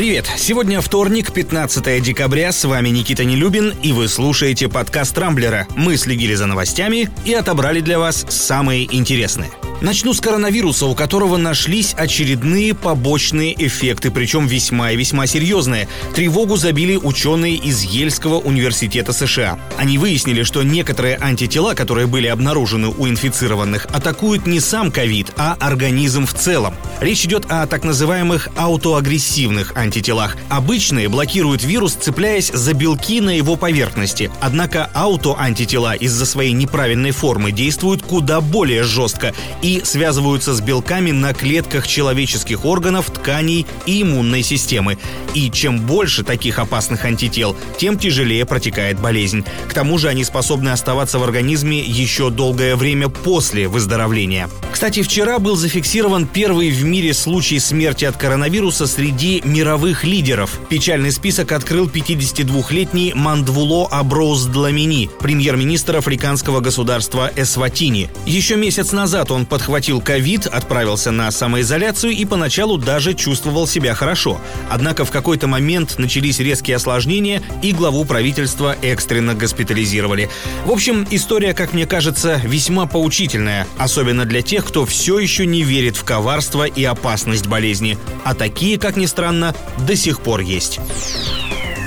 Привет! Сегодня вторник, 15 декабря. С вами Никита Нелюбин, и вы слушаете подкаст Рамблера. Мы следили за новостями и отобрали для вас самые интересные. Начну с коронавируса, у которого нашлись очередные побочные эффекты, причем весьма и весьма серьезные. Тревогу забили ученые из Ельского университета США. Они выяснили, что некоторые антитела, которые были обнаружены у инфицированных, атакуют не сам ковид, а организм в целом. Речь идет о так называемых аутоагрессивных антителах. Обычные блокируют вирус, цепляясь за белки на его поверхности. Однако аутоантитела из-за своей неправильной формы действуют куда более жестко и и связываются с белками на клетках человеческих органов, тканей и иммунной системы. И чем больше таких опасных антител, тем тяжелее протекает болезнь. К тому же они способны оставаться в организме еще долгое время после выздоровления. Кстати, вчера был зафиксирован первый в мире случай смерти от коронавируса среди мировых лидеров. Печальный список открыл 52-летний Мандвуло Аброуз Дламини, премьер-министр африканского государства Эсватини. Еще месяц назад он под подхватил ковид, отправился на самоизоляцию и поначалу даже чувствовал себя хорошо. Однако в какой-то момент начались резкие осложнения, и главу правительства экстренно госпитализировали. В общем, история, как мне кажется, весьма поучительная, особенно для тех, кто все еще не верит в коварство и опасность болезни. А такие, как ни странно, до сих пор есть.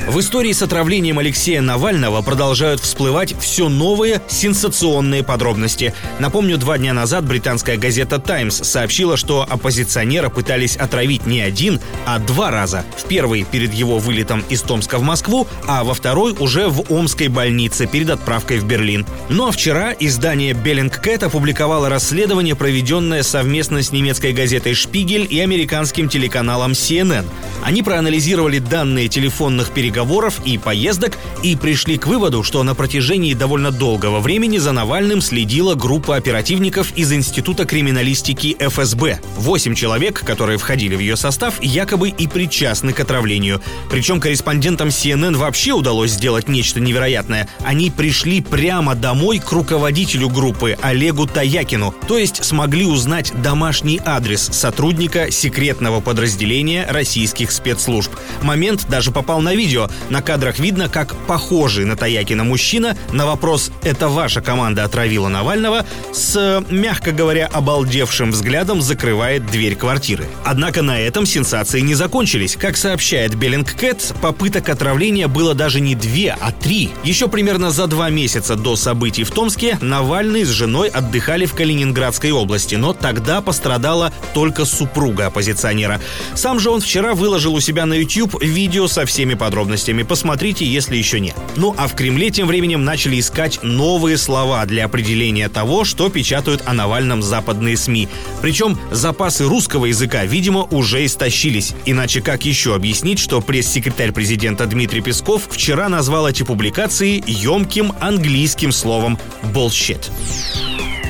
В истории с отравлением Алексея Навального продолжают всплывать все новые сенсационные подробности. Напомню, два дня назад британская газета «Таймс» сообщила, что оппозиционера пытались отравить не один, а два раза. В первый перед его вылетом из Томска в Москву, а во второй уже в Омской больнице перед отправкой в Берлин. Ну а вчера издание Bellingcat опубликовало расследование, проведенное совместно с немецкой газетой «Шпигель» и американским телеканалом CNN. Они проанализировали данные телефонных переговоров и поездок и пришли к выводу, что на протяжении довольно долгого времени за Навальным следила группа оперативников из Института криминалистики ФСБ. Восемь человек, которые входили в ее состав, якобы и причастны к отравлению. Причем корреспондентам CNN вообще удалось сделать нечто невероятное. Они пришли прямо домой к руководителю группы Олегу Таякину, то есть смогли узнать домашний адрес сотрудника секретного подразделения российских спецслужб. Момент даже попал на видео, на кадрах видно, как похожий на Таякина мужчина на вопрос «Это ваша команда отравила Навального?» с, мягко говоря, обалдевшим взглядом закрывает дверь квартиры. Однако на этом сенсации не закончились. Как сообщает Беллингкэт, попыток отравления было даже не две, а три. Еще примерно за два месяца до событий в Томске Навальный с женой отдыхали в Калининградской области, но тогда пострадала только супруга оппозиционера. Сам же он вчера выложил у себя на YouTube видео со всеми подробностями. Посмотрите, если еще нет. Ну а в Кремле тем временем начали искать новые слова для определения того, что печатают о Навальном западные СМИ. Причем запасы русского языка, видимо, уже истощились. Иначе как еще объяснить, что пресс-секретарь президента Дмитрий Песков вчера назвал эти публикации емким английским словом «bullshit».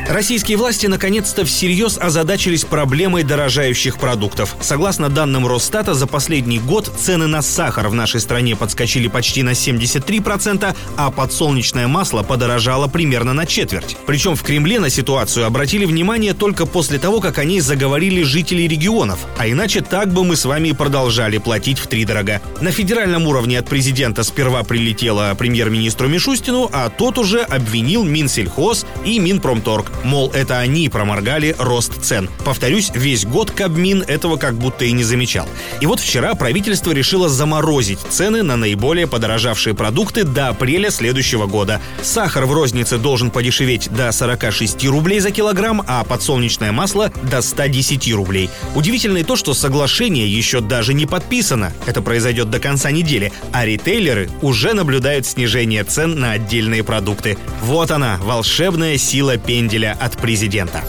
Российские власти наконец-то всерьез озадачились проблемой дорожающих продуктов. Согласно данным Росстата, за последний год цены на сахар в нашей стране подскочили почти на 73%, а подсолнечное масло подорожало примерно на четверть. Причем в Кремле на ситуацию обратили внимание только после того, как они заговорили жители регионов. А иначе так бы мы с вами продолжали платить в три дорога. На федеральном уровне от президента сперва прилетело премьер-министру Мишустину, а тот уже обвинил Минсельхоз и Минпромторг. Мол, это они проморгали рост цен. Повторюсь, весь год Кабмин этого как будто и не замечал. И вот вчера правительство решило заморозить цены на наиболее подорожавшие продукты до апреля следующего года. Сахар в рознице должен подешеветь до 46 рублей за килограмм, а подсолнечное масло до 110 рублей. Удивительно и то, что соглашение еще даже не подписано. Это произойдет до конца недели, а ритейлеры уже наблюдают снижение цен на отдельные продукты. Вот она, волшебная сила пенделя от президента.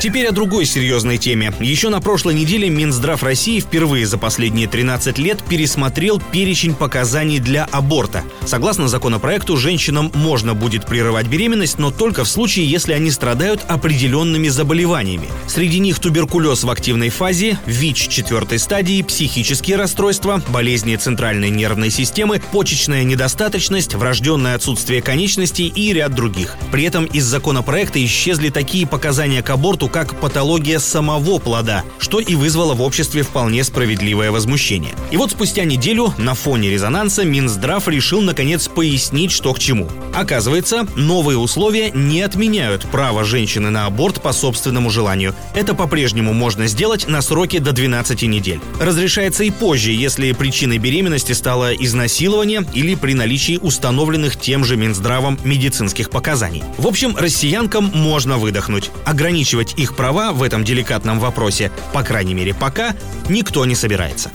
Теперь о другой серьезной теме. Еще на прошлой неделе Минздрав России впервые за последние 13 лет пересмотрел перечень показаний для аборта. Согласно законопроекту, женщинам можно будет прерывать беременность, но только в случае, если они страдают определенными заболеваниями. Среди них туберкулез в активной фазе, ВИЧ четвертой стадии, психические расстройства, болезни центральной нервной системы, почечная недостаточность, врожденное отсутствие конечностей и ряд других. При этом из законопроекта исчезли такие показания к аборту, планету как патология самого плода, что и вызвало в обществе вполне справедливое возмущение. И вот спустя неделю на фоне резонанса Минздрав решил наконец пояснить, что к чему. Оказывается, новые условия не отменяют право женщины на аборт по собственному желанию. Это по-прежнему можно сделать на сроке до 12 недель. Разрешается и позже, если причиной беременности стало изнасилование или при наличии установленных тем же Минздравом медицинских показаний. В общем, россиянкам можно выдохнуть. Ограничивать их права в этом деликатном вопросе, по крайней мере пока, никто не собирается.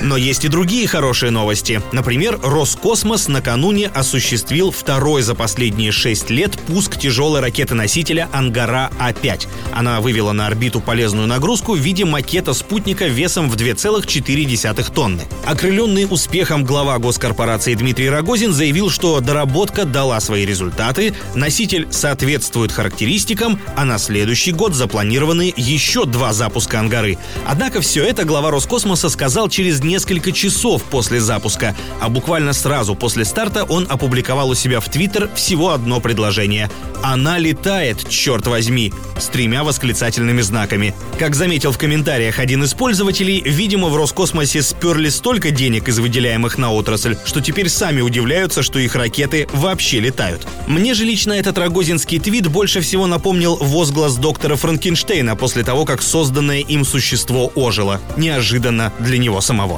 Но есть и другие хорошие новости. Например, Роскосмос накануне осуществил второй за последние шесть лет пуск тяжелой ракеты-носителя «Ангара А-5». Она вывела на орбиту полезную нагрузку в виде макета спутника весом в 2,4 тонны. Окрыленный успехом глава госкорпорации Дмитрий Рогозин заявил, что доработка дала свои результаты, носитель соответствует характеристикам, а на следующий год запланированы еще два запуска «Ангары». Однако все это глава Роскосмоса сказал через несколько часов после запуска, а буквально сразу после старта он опубликовал у себя в Твиттер всего одно предложение. «Она летает, черт возьми!» с тремя восклицательными знаками. Как заметил в комментариях один из пользователей, видимо, в Роскосмосе сперли столько денег из выделяемых на отрасль, что теперь сами удивляются, что их ракеты вообще летают. Мне же лично этот рогозинский твит больше всего напомнил возглас доктора Франкенштейна после того, как созданное им существо ожило. Неожиданно для него самого.